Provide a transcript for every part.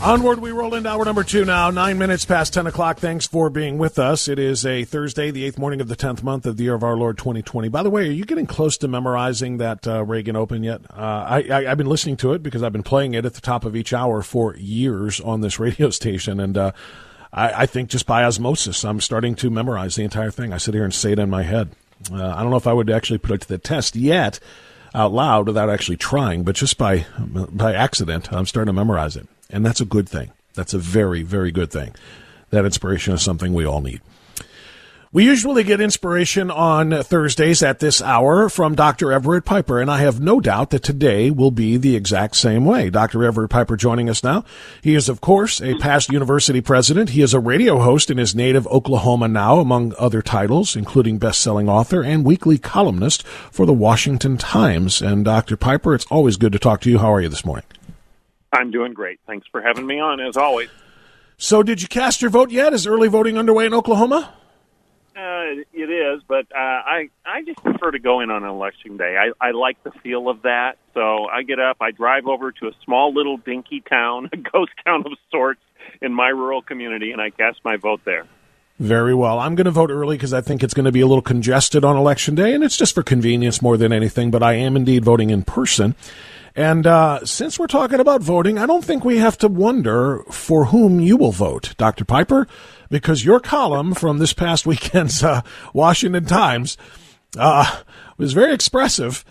Onward, we roll into hour number two now, nine minutes past 10 o'clock. Thanks for being with us. It is a Thursday, the eighth morning of the 10th month of the year of our Lord 2020. By the way, are you getting close to memorizing that uh, Reagan Open yet? Uh, I, have been listening to it because I've been playing it at the top of each hour for years on this radio station. And uh, I, I, think just by osmosis, I'm starting to memorize the entire thing. I sit here and say it in my head. Uh, I don't know if I would actually put it to the test yet out loud without actually trying, but just by, by accident, I'm starting to memorize it. And that's a good thing. That's a very, very good thing. That inspiration is something we all need. We usually get inspiration on Thursdays at this hour from Dr. Everett Piper, and I have no doubt that today will be the exact same way. Dr. Everett Piper joining us now. He is, of course, a past university president. He is a radio host in his native Oklahoma now, among other titles, including best-selling author and weekly columnist for the Washington Times. And Dr. Piper, it's always good to talk to you. How are you this morning? I'm doing great. Thanks for having me on, as always. So, did you cast your vote yet? Is early voting underway in Oklahoma? Uh, it is, but uh, I I just prefer to go in on election day. I, I like the feel of that. So I get up, I drive over to a small little dinky town, a ghost town of sorts in my rural community, and I cast my vote there. Very well. I'm going to vote early because I think it's going to be a little congested on election day, and it's just for convenience more than anything. But I am indeed voting in person. And uh, since we're talking about voting, I don't think we have to wonder for whom you will vote, Dr. Piper, because your column from this past weekend's uh, Washington Times uh, was very expressive.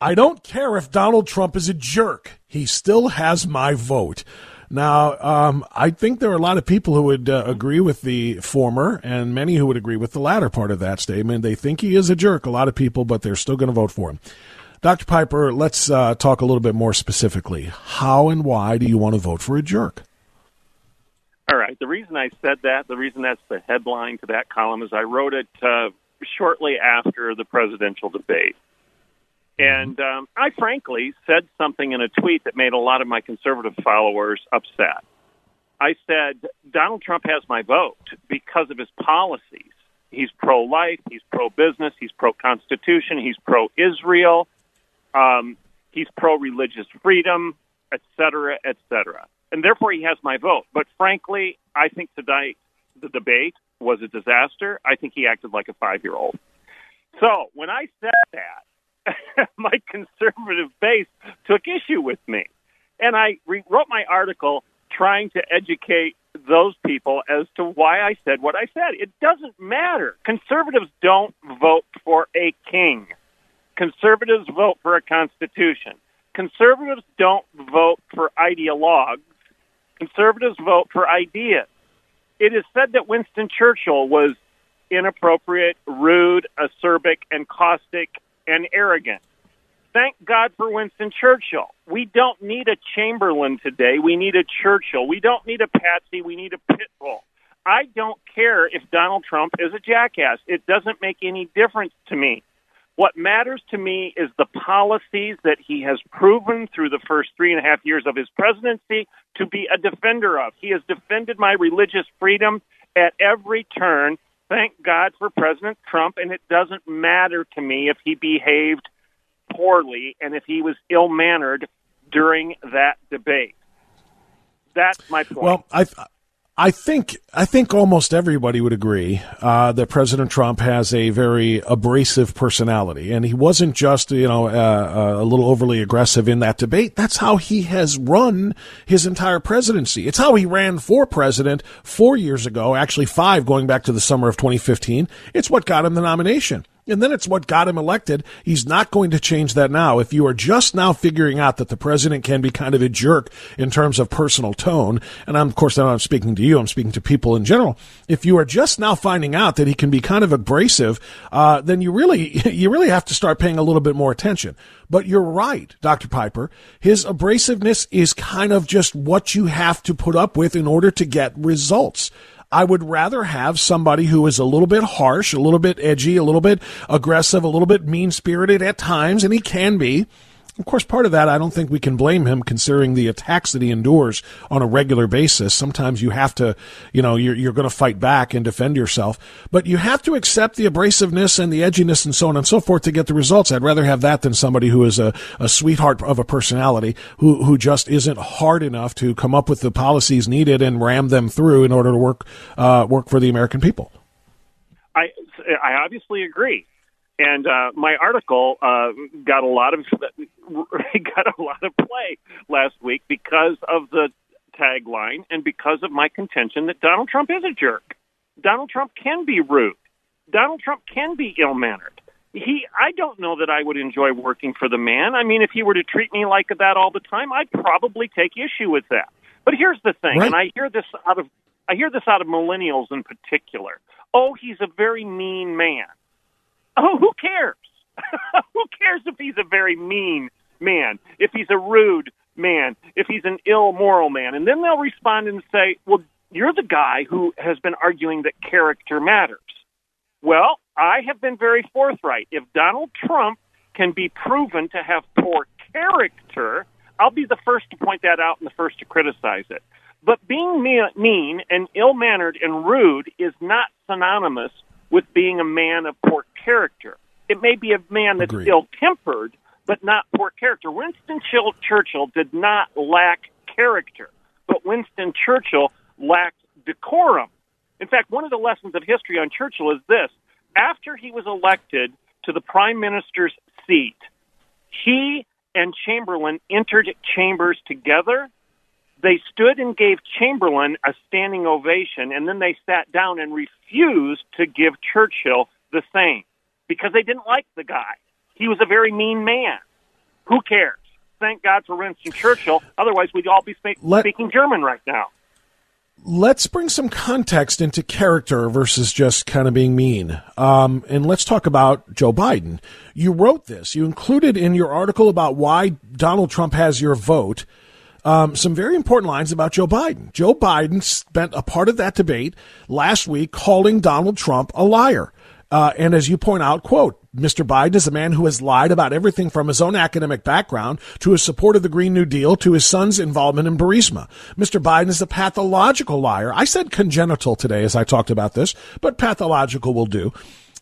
I don't care if Donald Trump is a jerk, he still has my vote. Now, um, I think there are a lot of people who would uh, agree with the former, and many who would agree with the latter part of that statement. They think he is a jerk, a lot of people, but they're still going to vote for him. Dr. Piper, let's uh, talk a little bit more specifically. How and why do you want to vote for a jerk? All right. The reason I said that, the reason that's the headline to that column, is I wrote it uh, shortly after the presidential debate. And um, I frankly said something in a tweet that made a lot of my conservative followers upset. I said, Donald Trump has my vote because of his policies. He's pro life, he's pro business, he's pro constitution, he's pro Israel, um, he's pro religious freedom, et cetera, et cetera. And therefore, he has my vote. But frankly, I think tonight the debate was a disaster. I think he acted like a five year old. So when I said that, my conservative base took issue with me. And I wrote my article trying to educate those people as to why I said what I said. It doesn't matter. Conservatives don't vote for a king. Conservatives vote for a constitution. Conservatives don't vote for ideologues. Conservatives vote for ideas. It is said that Winston Churchill was inappropriate, rude, acerbic, and caustic and arrogant. Thank God for Winston Churchill. We don't need a Chamberlain today. We need a Churchill. We don't need a Patsy. We need a Pitbull. I don't care if Donald Trump is a jackass. It doesn't make any difference to me. What matters to me is the policies that he has proven through the first three and a half years of his presidency to be a defender of. He has defended my religious freedom at every turn. thank God for President Trump, and it doesn't matter to me if he behaved poorly and if he was ill mannered during that debate. That's my point. Well, I. I think I think almost everybody would agree uh, that President Trump has a very abrasive personality, and he wasn't just you know uh, uh, a little overly aggressive in that debate. That's how he has run his entire presidency. It's how he ran for president four years ago, actually five, going back to the summer of 2015. It's what got him the nomination. And then it's what got him elected. He's not going to change that now. If you are just now figuring out that the president can be kind of a jerk in terms of personal tone, and I'm, of course, I'm not speaking to you, I'm speaking to people in general. If you are just now finding out that he can be kind of abrasive, uh, then you really, you really have to start paying a little bit more attention. But you're right, Dr. Piper. His abrasiveness is kind of just what you have to put up with in order to get results. I would rather have somebody who is a little bit harsh, a little bit edgy, a little bit aggressive, a little bit mean spirited at times, and he can be. Of course, part of that, I don't think we can blame him considering the attacks that he endures on a regular basis. Sometimes you have to, you know, you're, you're going to fight back and defend yourself, but you have to accept the abrasiveness and the edginess and so on and so forth to get the results. I'd rather have that than somebody who is a, a sweetheart of a personality who, who just isn't hard enough to come up with the policies needed and ram them through in order to work, uh, work for the American people. I, I obviously agree and uh, my article uh, got a lot of got a lot of play last week because of the tagline and because of my contention that Donald Trump is a jerk. Donald Trump can be rude. Donald Trump can be ill mannered. He, I don't know that I would enjoy working for the man. I mean, if he were to treat me like that all the time, I'd probably take issue with that. But here's the thing, right. and I hear this out of I hear this out of millennials in particular. Oh, he's a very mean man. Oh, who cares? who cares if he's a very mean man, if he's a rude man, if he's an ill moral man? And then they'll respond and say, well, you're the guy who has been arguing that character matters. Well, I have been very forthright. If Donald Trump can be proven to have poor character, I'll be the first to point that out and the first to criticize it. But being mean and ill mannered and rude is not synonymous with being a man of poor character. It may be a man that's ill tempered, but not poor character. Winston Churchill did not lack character, but Winston Churchill lacked decorum. In fact, one of the lessons of history on Churchill is this after he was elected to the prime minister's seat, he and Chamberlain entered chambers together they stood and gave Chamberlain a standing ovation, and then they sat down and refused to give Churchill the same because they didn't like the guy. He was a very mean man. Who cares? Thank God for Winston Churchill. Otherwise, we'd all be speaking Let, German right now. Let's bring some context into character versus just kind of being mean. Um, and let's talk about Joe Biden. You wrote this. You included in your article about why Donald Trump has your vote um, some very important lines about Joe Biden. Joe Biden spent a part of that debate last week calling Donald Trump a liar. Uh, and as you point out, quote, Mr. Biden is a man who has lied about everything from his own academic background to his support of the Green New Deal to his son's involvement in Burisma. Mr. Biden is a pathological liar. I said congenital today as I talked about this, but pathological will do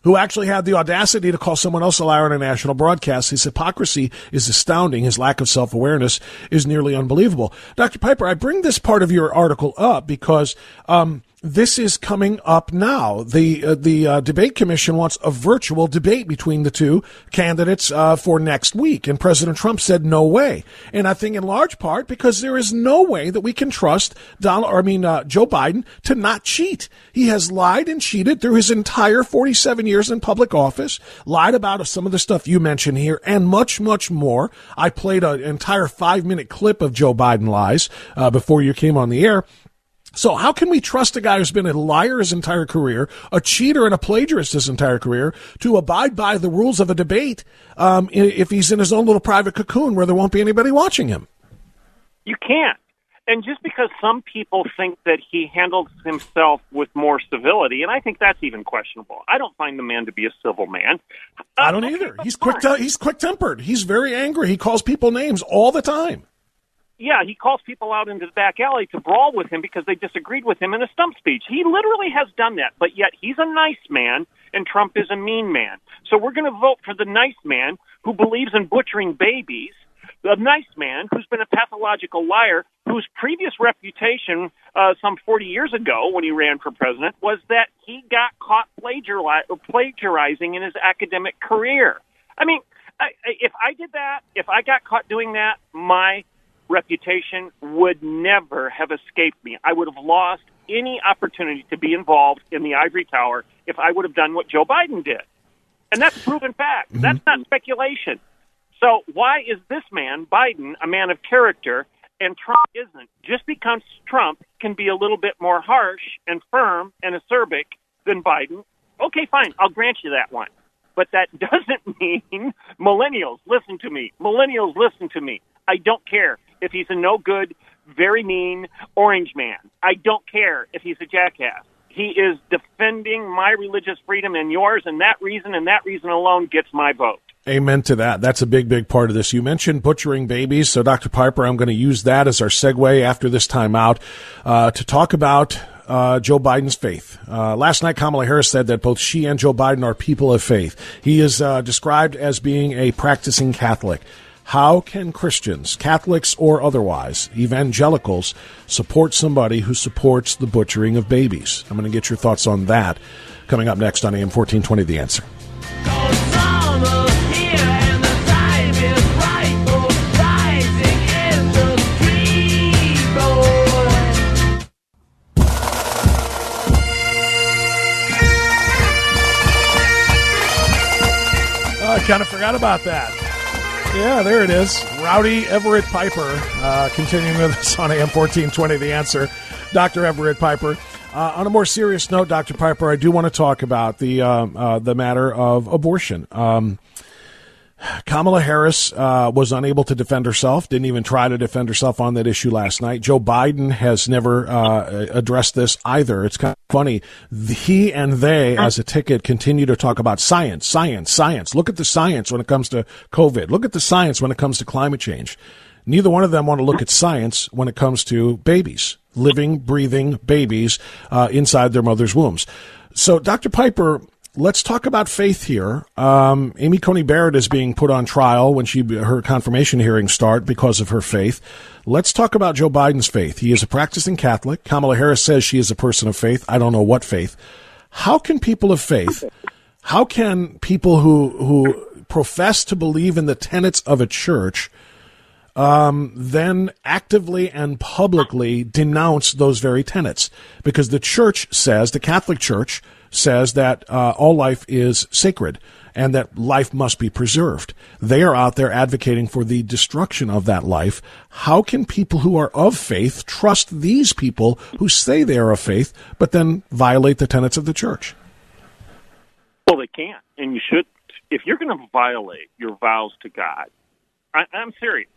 who actually had the audacity to call someone else a liar on a national broadcast. His hypocrisy is astounding. His lack of self awareness is nearly unbelievable. Dr. Piper, I bring this part of your article up because um, this is coming up now. The uh, the uh, debate commission wants a virtual debate between the two candidates uh, for next week, and President Trump said no way. And I think in large part because there is no way that we can trust Donald, or I mean uh, Joe Biden, to not cheat. He has lied and cheated through his entire 47 years in public office, lied about some of the stuff you mentioned here, and much much more. I played an entire five minute clip of Joe Biden lies uh, before you came on the air. So how can we trust a guy who's been a liar his entire career, a cheater and a plagiarist his entire career, to abide by the rules of a debate um, if he's in his own little private cocoon where there won't be anybody watching him? You can't. And just because some people think that he handles himself with more civility, and I think that's even questionable. I don't find the man to be a civil man. I don't uh, either. He's quick. Te- he's quick tempered. He's very angry. He calls people names all the time. Yeah, he calls people out into the back alley to brawl with him because they disagreed with him in a stump speech. He literally has done that, but yet he's a nice man and Trump is a mean man. So we're going to vote for the nice man who believes in butchering babies, the nice man who's been a pathological liar, whose previous reputation uh, some 40 years ago when he ran for president was that he got caught plagiarizing in his academic career. I mean, I, if I did that, if I got caught doing that, my reputation would never have escaped me. I would have lost any opportunity to be involved in the ivory tower if I would have done what Joe Biden did. And that's proven fact. Mm-hmm. That's not speculation. So why is this man, Biden, a man of character, and Trump isn't? Just because Trump can be a little bit more harsh and firm and acerbic than Biden, okay, fine, I'll grant you that one. But that doesn't mean millennials, listen to me. Millennials, listen to me. I don't care if he's a no good, very mean orange man. I don't care if he's a jackass. He is defending my religious freedom and yours, and that reason and that reason alone gets my vote. Amen to that. That's a big, big part of this. You mentioned butchering babies. So, Dr. Piper, I'm going to use that as our segue after this time out uh, to talk about uh, Joe Biden's faith. Uh, last night, Kamala Harris said that both she and Joe Biden are people of faith. He is uh, described as being a practicing Catholic. How can Christians, Catholics or otherwise, evangelicals, support somebody who supports the butchering of babies? I'm going to get your thoughts on that coming up next on AM 1420 The Answer. Oh, I kind of forgot about that. Yeah, there it is. Rowdy Everett Piper uh, continuing with us on AM 1420, The Answer. Dr. Everett Piper. Uh, on a more serious note, Dr. Piper, I do want to talk about the, uh, uh the matter of abortion. Um, Kamala Harris uh, was unable to defend herself, didn't even try to defend herself on that issue last night. Joe Biden has never uh, addressed this either. It's kind of funny. He and they, as a ticket, continue to talk about science, science, science. Look at the science when it comes to COVID. Look at the science when it comes to climate change. Neither one of them want to look at science when it comes to babies, living, breathing babies uh, inside their mother's wombs. So, Dr. Piper, let's talk about faith here. Um, Amy Coney Barrett is being put on trial when she her confirmation hearings start because of her faith. Let's talk about Joe Biden's faith. He is a practicing Catholic. Kamala Harris says she is a person of faith. I don't know what faith. How can people of faith, how can people who who profess to believe in the tenets of a church um, then actively and publicly denounce those very tenets because the church says the Catholic Church says that uh, all life is sacred and that life must be preserved. They are out there advocating for the destruction of that life. How can people who are of faith trust these people who say they are of faith but then violate the tenets of the church? Well, they can't, and you should. If you're going to violate your vows to God, I, I'm serious.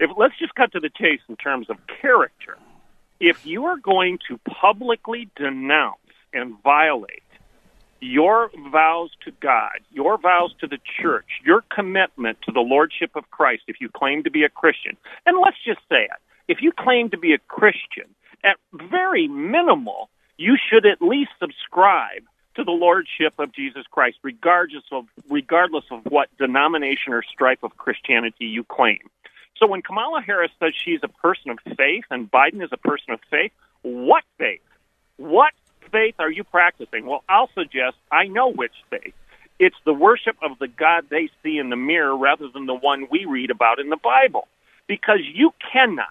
if let's just cut to the chase in terms of character. If you are going to publicly denounce and violate your vows to God, your vows to the church, your commitment to the lordship of Christ, if you claim to be a Christian, and let's just say it, if you claim to be a Christian, at very minimal, you should at least subscribe to the lordship of Jesus Christ, regardless of regardless of what denomination or stripe of Christianity you claim. So when Kamala Harris says she's a person of faith and Biden is a person of faith, what faith? What faith are you practicing? Well, I'll suggest I know which faith. It's the worship of the God they see in the mirror rather than the one we read about in the Bible. Because you cannot,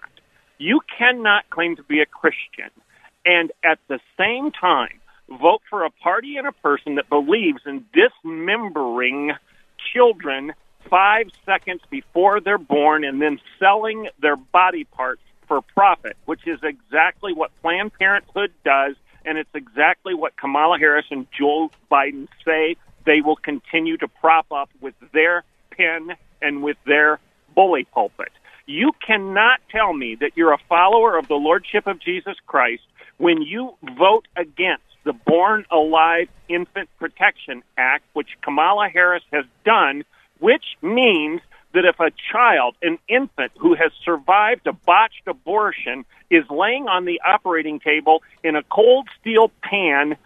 you cannot claim to be a Christian and at the same time vote for a party and a person that believes in dismembering children five seconds before they're born and then selling their body parts for profit, which is exactly what Planned Parenthood does and it's exactly what Kamala Harris and Joe Biden say they will continue to prop up with their pen and with their bully pulpit. You cannot tell me that you're a follower of the Lordship of Jesus Christ when you vote against the Born Alive Infant Protection Act, which Kamala Harris has done, which means that if a child, an infant who has survived a botched abortion, is laying on the operating table in a cold steel pan,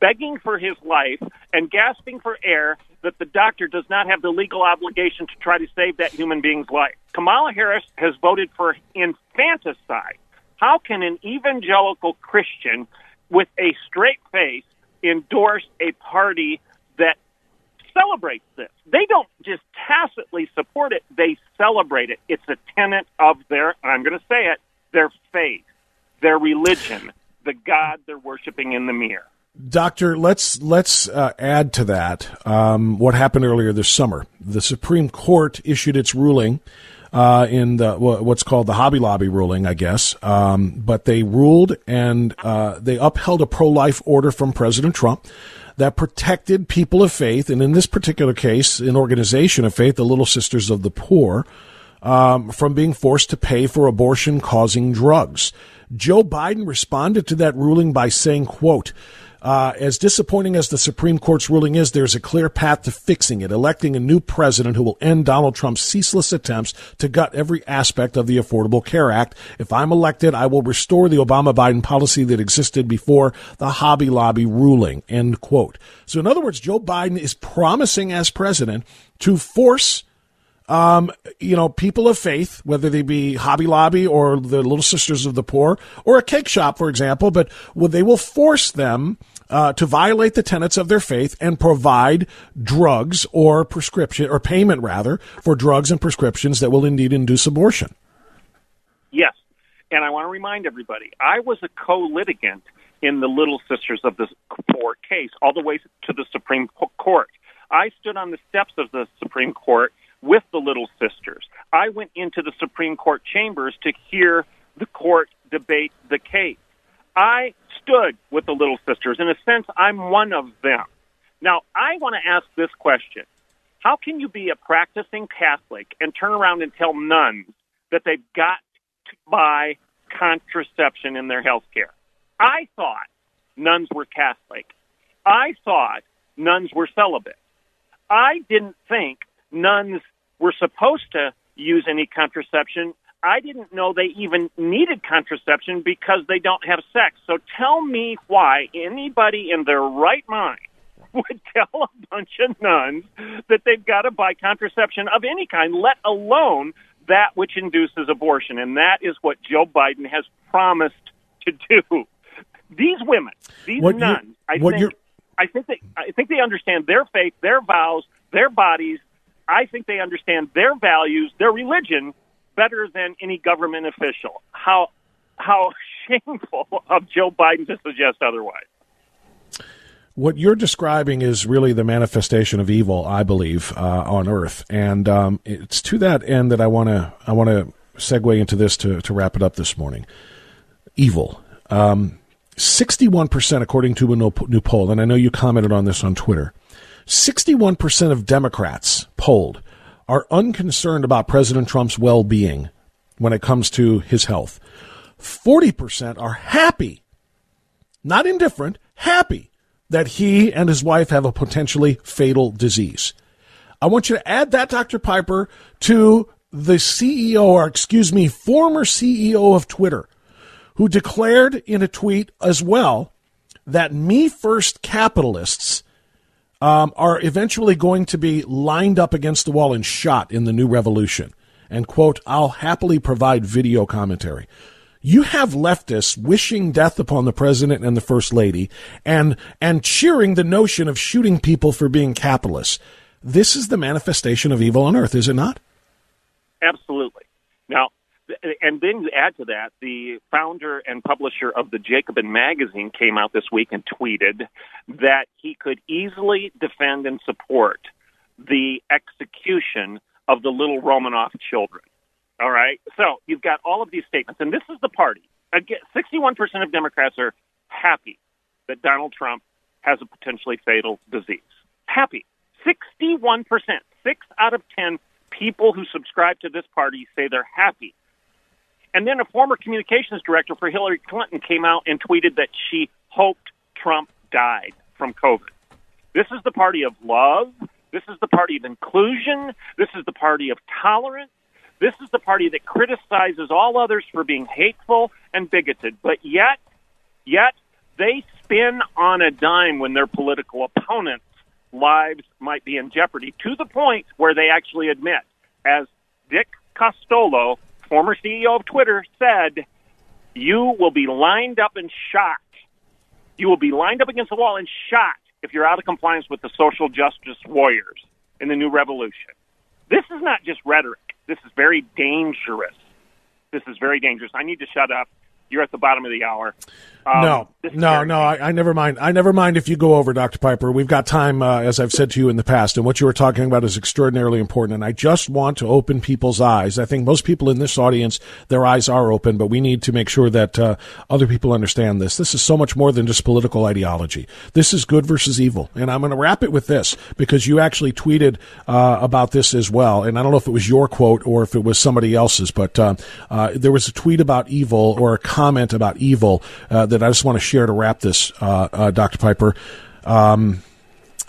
begging for his life and gasping for air, that the doctor does not have the legal obligation to try to save that human being's life. Kamala Harris has voted for infanticide. How can an evangelical Christian with a straight face endorse a party that celebrates this? They don't just tacitly support it, they celebrate it. It's a tenet of their, I'm going to say it, their faith, their religion, the God they're worshiping in the mirror. Doctor, let's let's uh, add to that um, what happened earlier this summer. The Supreme Court issued its ruling uh, in the what's called the Hobby Lobby ruling, I guess. Um, but they ruled and uh, they upheld a pro-life order from President Trump that protected people of faith, and in this particular case, an organization of faith, the Little Sisters of the Poor, um, from being forced to pay for abortion-causing drugs. Joe Biden responded to that ruling by saying, "quote." Uh, as disappointing as the Supreme Court's ruling is, there's a clear path to fixing it, electing a new president who will end Donald Trump's ceaseless attempts to gut every aspect of the Affordable Care Act. If I'm elected, I will restore the Obama Biden policy that existed before the Hobby Lobby ruling. End quote. So, in other words, Joe Biden is promising as president to force um, you know, people of faith, whether they be Hobby Lobby or the Little Sisters of the Poor or a cake shop, for example, but they will force them uh, to violate the tenets of their faith and provide drugs or prescription or payment rather for drugs and prescriptions that will indeed induce abortion. Yes, and I want to remind everybody, I was a co-litigant in the Little Sisters of the Poor case, all the way to the Supreme Court. I stood on the steps of the Supreme Court with the Little Sisters. I went into the Supreme Court chambers to hear the court debate the case. I stood with the Little Sisters. In a sense, I'm one of them. Now, I want to ask this question How can you be a practicing Catholic and turn around and tell nuns that they've got to buy contraception in their health care? I thought nuns were Catholic. I thought nuns were celibate. I didn't think nuns were supposed to use any contraception I didn't know they even needed contraception because they don't have sex. So tell me why anybody in their right mind would tell a bunch of nuns that they've got to buy contraception of any kind, let alone that which induces abortion. And that is what Joe Biden has promised to do. These women, these what nuns, I think, I think they, I think they understand their faith, their vows, their bodies. I think they understand their values, their religion, better than any government official. How how shameful of Joe Biden to suggest otherwise. What you're describing is really the manifestation of evil, I believe, uh, on Earth, and um, it's to that end that I want to I want to segue into this to to wrap it up this morning. Evil. Um, 61%, according to a new poll, and I know you commented on this on Twitter, 61% of Democrats polled are unconcerned about President Trump's well being when it comes to his health. 40% are happy, not indifferent, happy that he and his wife have a potentially fatal disease. I want you to add that, Dr. Piper, to the CEO, or excuse me, former CEO of Twitter, who declared in a tweet as well that me first capitalists um, are eventually going to be lined up against the wall and shot in the new revolution. And, quote, I'll happily provide video commentary. You have leftists wishing death upon the president and the first lady and, and cheering the notion of shooting people for being capitalists. This is the manifestation of evil on earth, is it not? Absolutely. Now, and then you add to that, the founder and publisher of the Jacobin magazine came out this week and tweeted that he could easily defend and support the execution of the little Romanov children. All right. So you've got all of these statements, and this is the party. Again, 61% of Democrats are happy that Donald Trump has a potentially fatal disease. Happy. 61%. Six out of 10 people who subscribe to this party say they're happy and then a former communications director for Hillary Clinton came out and tweeted that she hoped Trump died from COVID. This is the party of love, This is the party of inclusion. This is the party of tolerance. This is the party that criticizes all others for being hateful and bigoted. But yet, yet they spin on a dime when their political opponents' lives might be in jeopardy to the point where they actually admit, as Dick Costolo, former CEO of Twitter, said, you will be lined up and shot. You will be lined up against the wall and shot if you're out of compliance with the social justice warriors in the new revolution. This is not just rhetoric. This is very dangerous. This is very dangerous. I need to shut up. You're at the bottom of the hour. Um, no, no, no. I, I, never mind. I never mind if you go over, Dr. Piper. We've got time, uh, as I've said to you in the past, and what you were talking about is extraordinarily important. And I just want to open people's eyes. I think most people in this audience, their eyes are open, but we need to make sure that uh, other people understand this. This is so much more than just political ideology. This is good versus evil. And I'm going to wrap it with this because you actually tweeted uh, about this as well. And I don't know if it was your quote or if it was somebody else's, but uh, uh, there was a tweet about evil or a comment about evil uh, that I just want to share to wrap this, uh, uh, Dr. Piper. Um,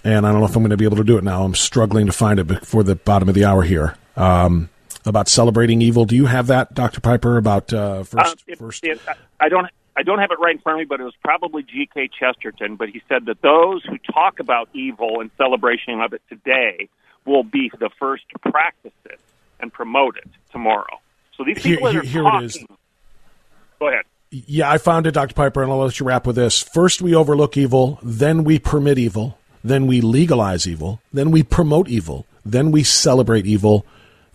and I don't know if I'm going to be able to do it now. I'm struggling to find it before the bottom of the hour here. Um, about celebrating evil. Do you have that, Dr. Piper? About uh, first, um, it, first. It, I don't. I don't have it right in front of me, but it was probably G.K. Chesterton. But he said that those who talk about evil and celebration of it today will be the first to practice it and promote it tomorrow. So these people here, that are here talking. It is. Go ahead. Yeah, I found it, Dr. Piper, and I'll let you wrap with this. First, we overlook evil, then we permit evil, then we legalize evil, then we promote evil, then we celebrate evil,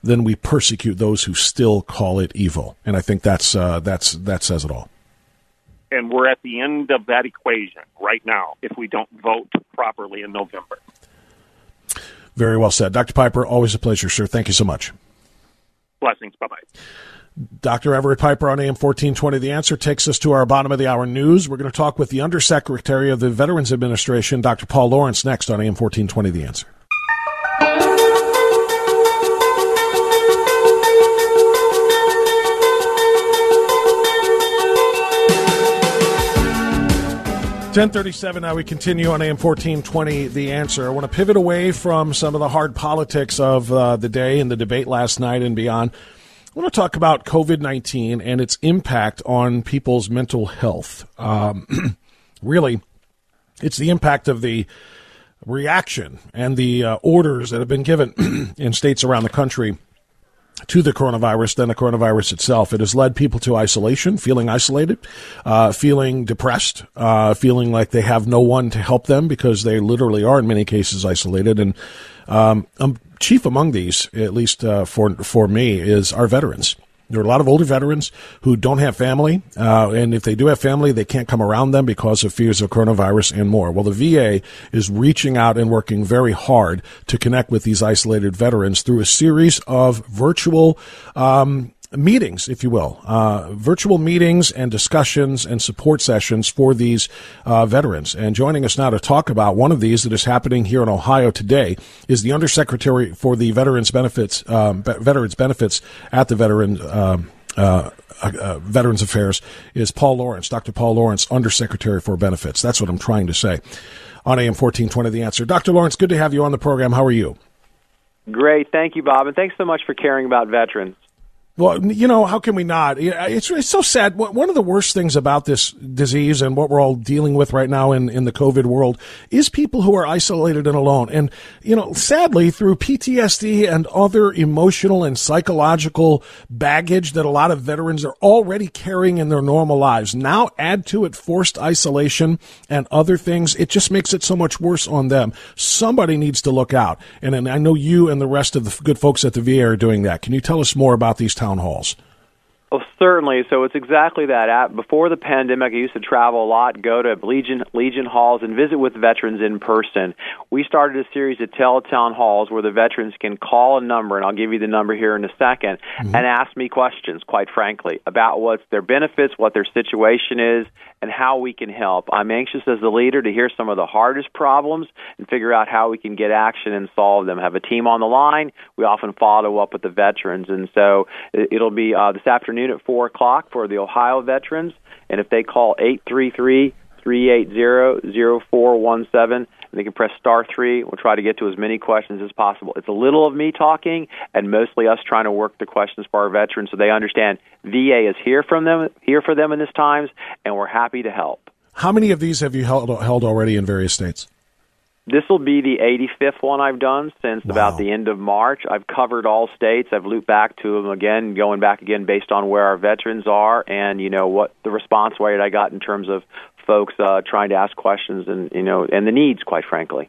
then we persecute those who still call it evil. And I think that's uh, that's that says it all. And we're at the end of that equation right now if we don't vote properly in November. Very well said, Dr. Piper. Always a pleasure, sir. Thank you so much. Blessings. Bye bye. Dr. Everett Piper on AM 1420. The answer takes us to our bottom of the hour news. We're going to talk with the Undersecretary of the Veterans Administration, Dr. Paul Lawrence, next on AM 1420. The answer. Ten thirty-seven. Now we continue on AM fourteen twenty. The answer. I want to pivot away from some of the hard politics of uh, the day and the debate last night and beyond. I want to talk about COVID 19 and its impact on people's mental health. Um, really, it's the impact of the reaction and the uh, orders that have been given in states around the country to the coronavirus than the coronavirus itself. It has led people to isolation, feeling isolated, uh, feeling depressed, uh, feeling like they have no one to help them because they literally are in many cases isolated. And um, um, chief among these, at least uh, for for me, is our veterans. There are a lot of older veterans who don't have family, uh, and if they do have family, they can't come around them because of fears of coronavirus and more. Well, the VA is reaching out and working very hard to connect with these isolated veterans through a series of virtual um, meetings, if you will, uh, virtual meetings and discussions and support sessions for these uh, veterans. And joining us now to talk about one of these that is happening here in Ohio today is the Undersecretary for the Veterans Benefits, um, Veterans Benefits at the Veteran. Um, uh, uh, Veterans Affairs is Paul Lawrence, Dr. Paul Lawrence, Undersecretary for Benefits. That's what I'm trying to say on AM 1420 The Answer. Dr. Lawrence, good to have you on the program. How are you? Great. Thank you, Bob. And thanks so much for caring about veterans. Well, you know, how can we not? It's, it's so sad. One of the worst things about this disease and what we're all dealing with right now in, in the COVID world is people who are isolated and alone. And, you know, sadly, through PTSD and other emotional and psychological baggage that a lot of veterans are already carrying in their normal lives, now add to it forced isolation and other things. It just makes it so much worse on them. Somebody needs to look out. And, and I know you and the rest of the good folks at the VA are doing that. Can you tell us more about these town halls? Oh, certainly. So it's exactly that. At, before the pandemic, I used to travel a lot, go to Legion Legion halls, and visit with veterans in person. We started a series of teletown halls where the veterans can call a number, and I'll give you the number here in a 2nd mm-hmm. and ask me questions. Quite frankly, about what's their benefits, what their situation is, and how we can help. I'm anxious as the leader to hear some of the hardest problems and figure out how we can get action and solve them. Have a team on the line. We often follow up with the veterans, and so it'll be uh, this afternoon at four o'clock for the Ohio veterans. And if they call eight three three 380-0417 they can press star 3. We'll try to get to as many questions as possible. It's a little of me talking and mostly us trying to work the questions for our veterans so they understand VA is here from them here for them in this times and we're happy to help. How many of these have you held, held already in various states? This will be the 85th one I've done since wow. about the end of March. I've covered all states. I've looped back to them again, going back again based on where our veterans are and you know what the response rate I got in terms of folks uh, trying to ask questions and you know and the needs, quite frankly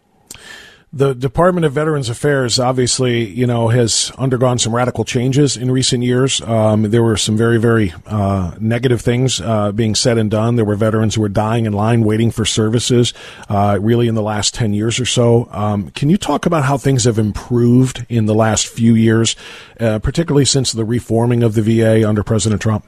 the Department of Veterans Affairs obviously, you know, has undergone some radical changes in recent years. Um, there were some very, very uh, negative things uh, being said and done. There were veterans who were dying in line waiting for services, uh, really in the last ten years or so. Um, can you talk about how things have improved in the last few years, uh, particularly since the reforming of the VA under President Trump?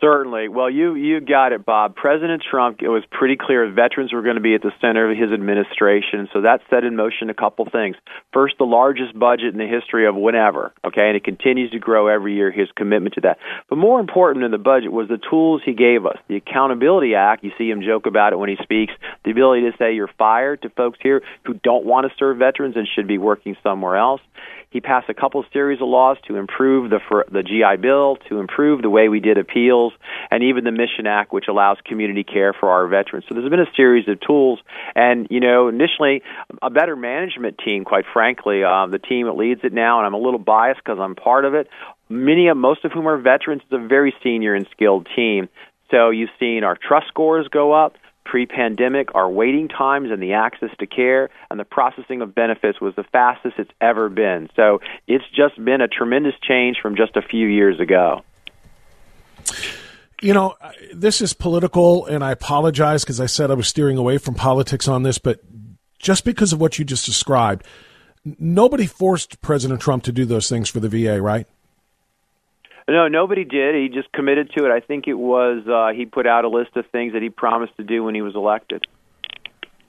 Certainly. Well, you you got it, Bob. President Trump it was pretty clear veterans were going to be at the center of his administration, so that set in motion a couple things. First, the largest budget in the history of whenever, okay, and it continues to grow every year. His commitment to that, but more important than the budget was the tools he gave us. The Accountability Act. You see him joke about it when he speaks. The ability to say you're fired to folks here who don't want to serve veterans and should be working somewhere else. He passed a couple series of laws to improve the the GI Bill, to improve the way we did appeals, and even the Mission Act, which allows community care for our veterans. So there's been a series of tools, and you know, initially a better management team. Quite frankly, uh, the team that leads it now, and I'm a little biased because I'm part of it. Many of most of whom are veterans. It's a very senior and skilled team. So you've seen our trust scores go up pre pandemic, our waiting times and the access to care and the processing of benefits was the fastest it's ever been. So it's just been a tremendous change from just a few years ago. You know, uh, this is political, and I apologize because I said I was steering away from politics on this, but just because of what you just described, nobody forced President Trump to do those things for the VA, right? No, nobody did. He just committed to it. I think it was uh, he put out a list of things that he promised to do when he was elected.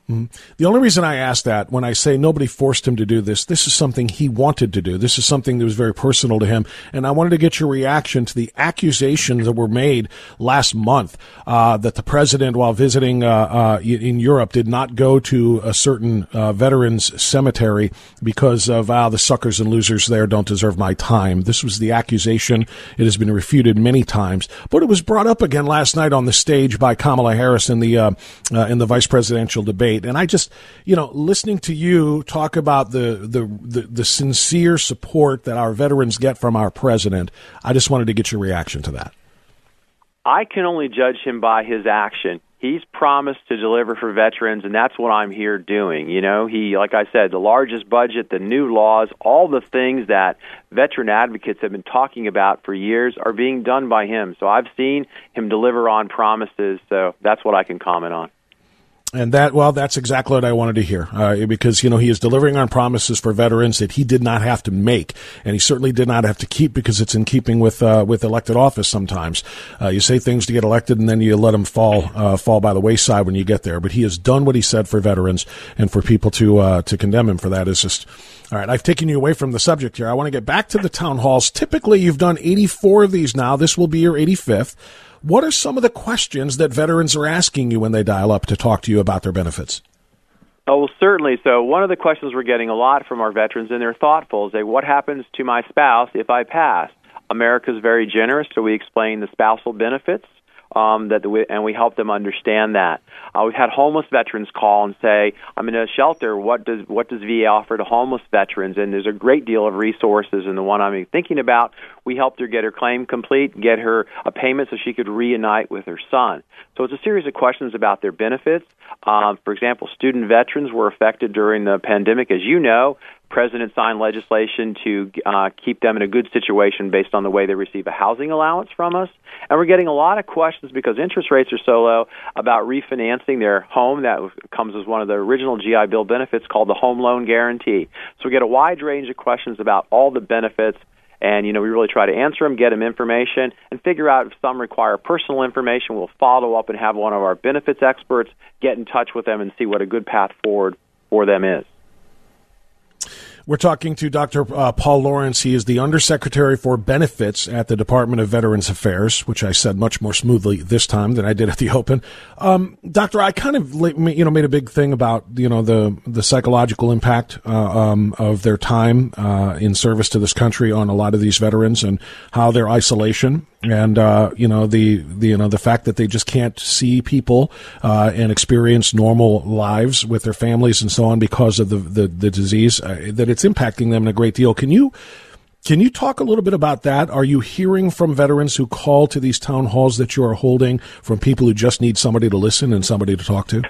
Mm-hmm. The only reason I ask that when I say nobody forced him to do this, this is something he wanted to do. This is something that was very personal to him. And I wanted to get your reaction to the accusations that were made last month uh, that the president, while visiting uh, uh, in Europe, did not go to a certain uh, veterans cemetery because of ah, the suckers and losers there don't deserve my time. This was the accusation. It has been refuted many times, but it was brought up again last night on the stage by Kamala Harris in the uh, uh, in the vice presidential debate And I just, you know, listening to you talk about the, the, the, the sincere support that our veterans get from our president, I just wanted to get your reaction to that. I can only judge him by his action. He's promised to deliver for veterans, and that's what I'm here doing. You know, he, like I said, the largest budget, the new laws, all the things that veteran advocates have been talking about for years are being done by him. So I've seen him deliver on promises, so that's what I can comment on. And that, well, that's exactly what I wanted to hear, uh, because you know he is delivering on promises for veterans that he did not have to make, and he certainly did not have to keep because it's in keeping with uh, with elected office. Sometimes uh, you say things to get elected, and then you let them fall uh, fall by the wayside when you get there. But he has done what he said for veterans, and for people to uh, to condemn him for that is just. All right, I've taken you away from the subject here. I want to get back to the town halls. Typically, you've done 84 of these now. This will be your 85th. What are some of the questions that veterans are asking you when they dial up to talk to you about their benefits? Oh, well, certainly. So, one of the questions we're getting a lot from our veterans, and they're thoughtful, is they, what happens to my spouse if I pass? America's very generous, so we explain the spousal benefits um, that we, and we help them understand that. Uh, we've had homeless veterans call and say, "I'm in a shelter. What does what does VA offer to homeless veterans?" And there's a great deal of resources. And the one I'm thinking about, we helped her get her claim complete, get her a payment so she could reunite with her son. So it's a series of questions about their benefits. Um, for example, student veterans were affected during the pandemic, as you know president signed legislation to uh, keep them in a good situation based on the way they receive a housing allowance from us. And we're getting a lot of questions because interest rates are so low about refinancing their home. That comes as one of the original GI Bill benefits called the home loan guarantee. So we get a wide range of questions about all the benefits. And you know, we really try to answer them, get them information, and figure out if some require personal information. We'll follow up and have one of our benefits experts get in touch with them and see what a good path forward for them is. We're talking to Dr. Uh, Paul Lawrence. He is the Undersecretary for Benefits at the Department of Veterans Affairs, which I said much more smoothly this time than I did at the open. Um, doctor, I kind of you know made a big thing about you know the the psychological impact uh, um, of their time uh, in service to this country on a lot of these veterans and how their isolation and uh, you know the, the you know the fact that they just can't see people uh, and experience normal lives with their families and so on because of the the, the disease uh, that it's impacting them a great deal. Can you can you talk a little bit about that? Are you hearing from veterans who call to these town halls that you are holding from people who just need somebody to listen and somebody to talk to?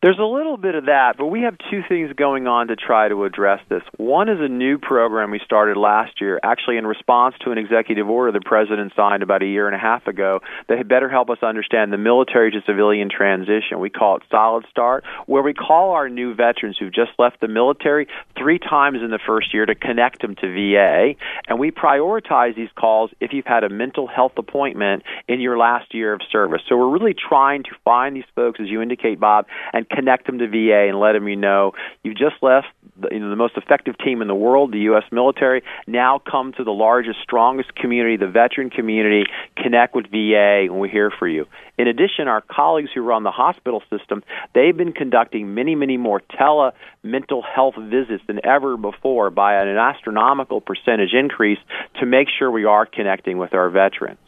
There's a little bit of that, but we have two things going on to try to address this. One is a new program we started last year, actually in response to an executive order the president signed about a year and a half ago that had better help us understand the military to civilian transition. We call it Solid Start, where we call our new veterans who've just left the military three times in the first year to connect them to VA, and we prioritize these calls if you've had a mental health appointment in your last year of service. So we're really trying to find these folks, as you indicate, Bob, and connect them to VA and let them you know you've just left the, you know, the most effective team in the world, the U.S. military. Now come to the largest, strongest community, the veteran community. Connect with VA, and we're here for you. In addition, our colleagues who run the hospital system, they've been conducting many, many more tele mental health visits than ever before by an astronomical percentage increase to make sure we are connecting with our veterans.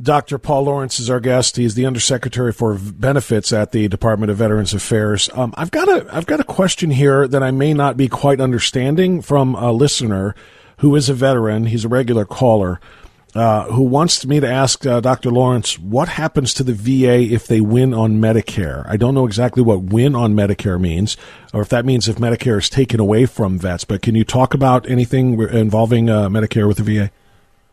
Dr. Paul Lawrence is our guest. He's the Undersecretary for Benefits at the Department of Veterans Affairs. Um, I've got a I've got a question here that I may not be quite understanding from a listener who is a veteran. He's a regular caller. Uh, who wants me to ask uh, Dr. Lawrence what happens to the VA if they win on Medicare? I don't know exactly what win on Medicare means, or if that means if Medicare is taken away from vets. But can you talk about anything involving uh, Medicare with the VA?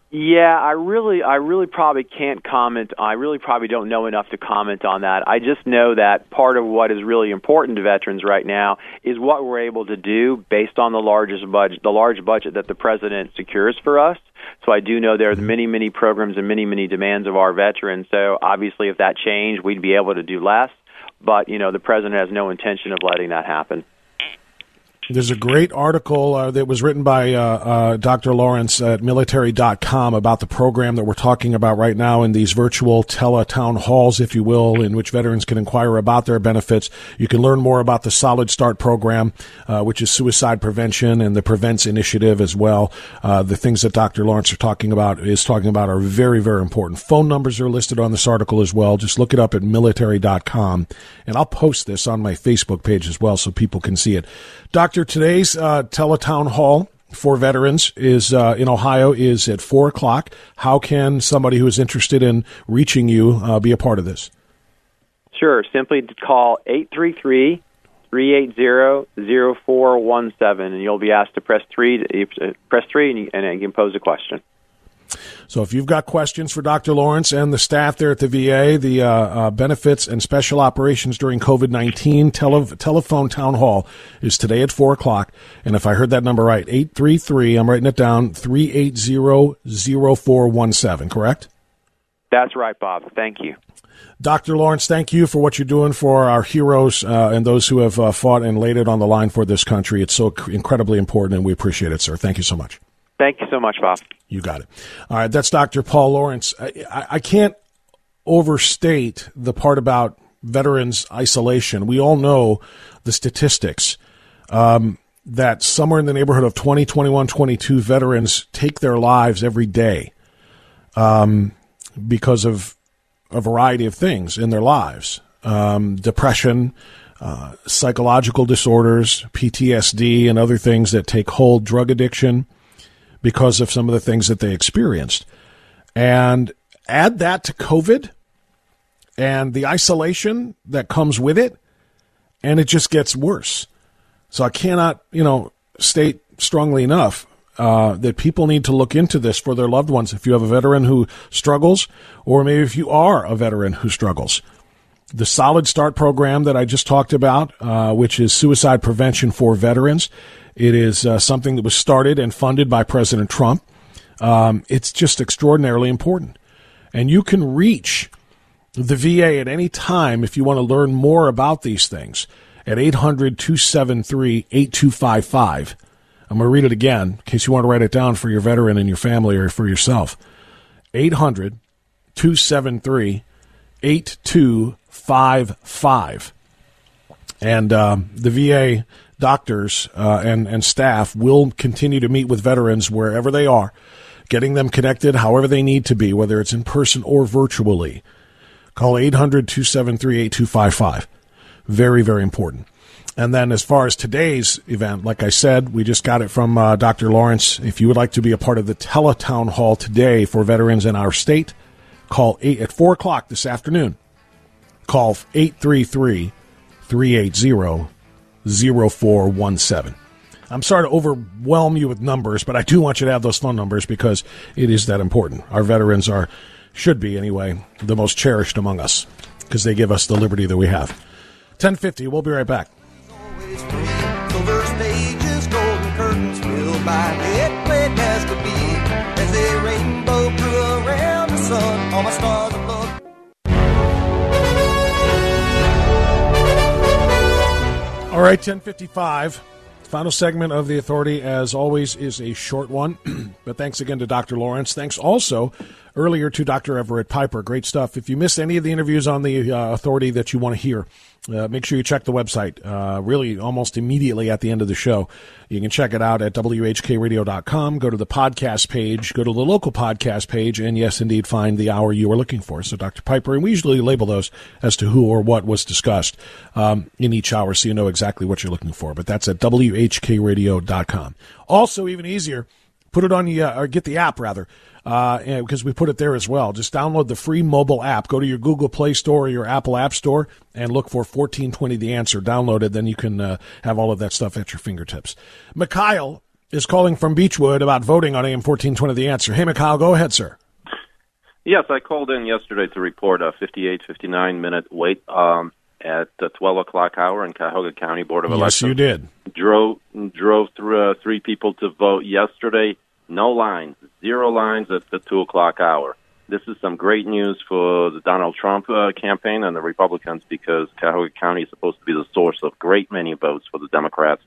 Yeah, I really, I really probably can't comment. I really probably don't know enough to comment on that. I just know that part of what is really important to veterans right now is what we're able to do based on the largest budget, the large budget that the president secures for us. So I do know there are mm-hmm. many, many programs and many, many demands of our veterans. So obviously, if that changed, we'd be able to do less. But you know, the president has no intention of letting that happen. There's a great article uh, that was written by uh, uh, Dr. Lawrence at military.com about the program that we're talking about right now in these virtual tele town halls, if you will, in which veterans can inquire about their benefits. You can learn more about the Solid Start program, uh, which is suicide prevention and the Prevents Initiative as well. Uh, the things that Dr. Lawrence are talking about is talking about are very, very important. Phone numbers are listed on this article as well. Just look it up at military.com. And I'll post this on my Facebook page as well so people can see it. Today's uh, teletown hall for veterans is uh, in Ohio is at four o'clock. How can somebody who is interested in reaching you uh, be a part of this? Sure. Simply call 833 380 0417 and you'll be asked to press 3 uh, press 3 and you, and you can pose a question. So if you've got questions for Dr. Lawrence and the staff there at the VA, the uh, uh, benefits and special operations during COVID 19 tele- telephone town hall is today at 4 o'clock. And if I heard that number right, 833, I'm writing it down, 380 0417, correct? That's right, Bob. Thank you. Dr. Lawrence, thank you for what you're doing for our heroes uh, and those who have uh, fought and laid it on the line for this country. It's so incredibly important, and we appreciate it, sir. Thank you so much. Thank you so much, Bob. You got it. All right, that's Dr. Paul Lawrence. I, I, can't overstate the part about veterans isolation. We all know the statistics um, that somewhere in the neighborhood of 20, 21, 22 veterans take their lives every day um, because of a variety of things in their lives um, depression, uh, psychological disorders, PTSD, and other things that take hold, drug addiction because of some of the things that they experienced. And add that to COVID and the isolation that comes with it, and it just gets worse. So I cannot, you know, state strongly enough uh, that people need to look into this for their loved ones. If you have a veteran who struggles, or maybe if you are a veteran who struggles, the Solid Start program that I just talked about, uh, which is suicide prevention for veterans, it is uh, something that was started and funded by President Trump. Um, it's just extraordinarily important. And you can reach the VA at any time if you want to learn more about these things. at 800 273 8255. I'm going to read it again in case you want to write it down for your veteran and your family or for yourself. 800 273 8255. And uh, the VA doctors uh, and, and staff will continue to meet with veterans wherever they are, getting them connected however they need to be, whether it's in person or virtually. Call 800 273 8255. Very, very important. And then, as far as today's event, like I said, we just got it from uh, Dr. Lawrence. If you would like to be a part of the teletown hall today for veterans in our state, call eight at four o'clock this afternoon. Call 833 380 0417. I'm sorry to overwhelm you with numbers, but I do want you to have those phone numbers because it is that important. Our veterans are, should be anyway, the most cherished among us because they give us the liberty that we have. 1050, we'll be right back. All right, 1055. Final segment of the authority, as always, is a short one. but thanks again to Dr. Lawrence. Thanks also earlier to Dr. Everett Piper. Great stuff. If you missed any of the interviews on the uh, authority that you want to hear, uh, make sure you check the website uh, really almost immediately at the end of the show. You can check it out at WHKRadio.com. Go to the podcast page, go to the local podcast page, and yes, indeed, find the hour you are looking for. So, Dr. Piper, and we usually label those as to who or what was discussed um, in each hour so you know exactly what you're looking for. But that's at WHKRadio.com. Also, even easier, put it on the, uh, or get the app rather uh, because we put it there as well. Just download the free mobile app. Go to your Google Play Store or your Apple App Store and look for 1420 The Answer. Download it, then you can uh, have all of that stuff at your fingertips. Mikhail is calling from Beachwood about voting on AM 1420 The Answer. Hey, Mikhail, go ahead, sir. Yes, I called in yesterday to report a 58, 59 minute wait um, at the 12 o'clock hour in Cuyahoga County Board of Elections. Yes, you did. Drove drove through uh, three people to vote yesterday. No lines, zero lines at the two o'clock hour. This is some great news for the Donald Trump uh, campaign and the Republicans because Cuyahoga County is supposed to be the source of great many votes for the Democrats.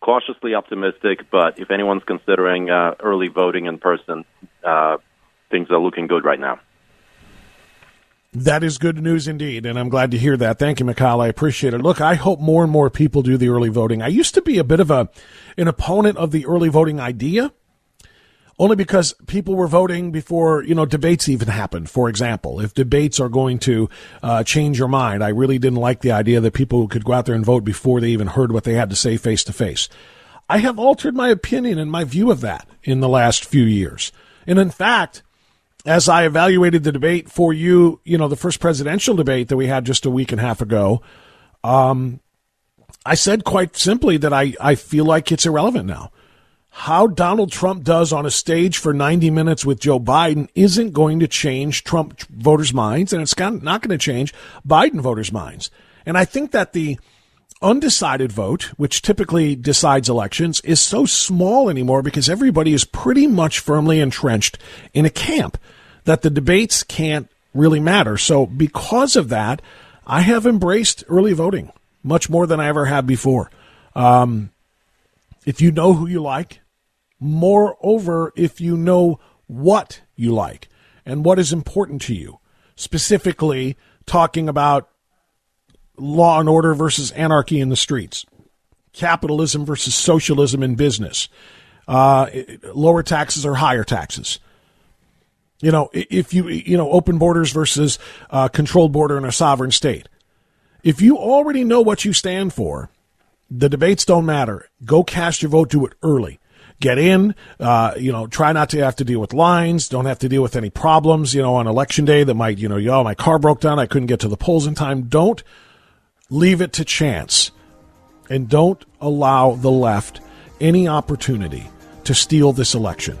Cautiously optimistic, but if anyone's considering uh, early voting in person, uh, things are looking good right now. That is good news indeed, and I'm glad to hear that. Thank you, Mikhail. I appreciate it. Look, I hope more and more people do the early voting. I used to be a bit of a an opponent of the early voting idea only because people were voting before you know debates even happened. For example, if debates are going to uh, change your mind, I really didn't like the idea that people could go out there and vote before they even heard what they had to say face to face. I have altered my opinion and my view of that in the last few years, and in fact. As I evaluated the debate for you, you know, the first presidential debate that we had just a week and a half ago, um, I said quite simply that I, I feel like it's irrelevant now how Donald Trump does on a stage for 90 minutes with Joe Biden isn't going to change Trump voters' minds, and it's not going to change Biden voters' minds. And I think that the undecided vote, which typically decides elections, is so small anymore because everybody is pretty much firmly entrenched in a camp that the debates can't really matter. So, because of that, I have embraced early voting much more than I ever have before. Um, if you know who you like, Moreover, if you know what you like and what is important to you, specifically talking about law and order versus anarchy in the streets, capitalism versus socialism in business, uh, lower taxes or higher taxes. You know, if you, you know, open borders versus uh, controlled border in a sovereign state. If you already know what you stand for, the debates don't matter. Go cast your vote, do it early get in. Uh, you know, try not to have to deal with lines. Don't have to deal with any problems. You know, on election day that might, you know, yo, my car broke down. I couldn't get to the polls in time. Don't leave it to chance, and don't allow the left any opportunity to steal this election.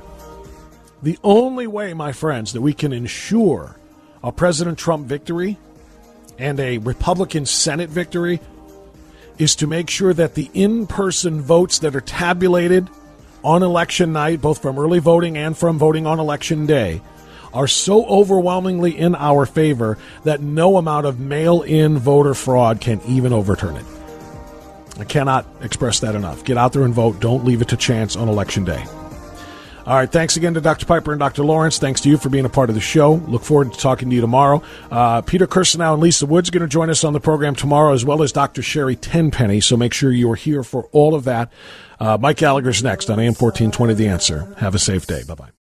The only way, my friends, that we can ensure a President Trump victory and a Republican Senate victory is to make sure that the in person votes that are tabulated on election night, both from early voting and from voting on election day, are so overwhelmingly in our favor that no amount of mail in voter fraud can even overturn it. I cannot express that enough. Get out there and vote. Don't leave it to chance on election day. All right. Thanks again to Dr. Piper and Dr. Lawrence. Thanks to you for being a part of the show. Look forward to talking to you tomorrow. Uh, Peter Kirsanow and Lisa Woods are going to join us on the program tomorrow, as well as Dr. Sherry Tenpenny. So make sure you are here for all of that. Uh, Mike Gallagher's next on AM 1420 The Answer. Have a safe day. Bye bye.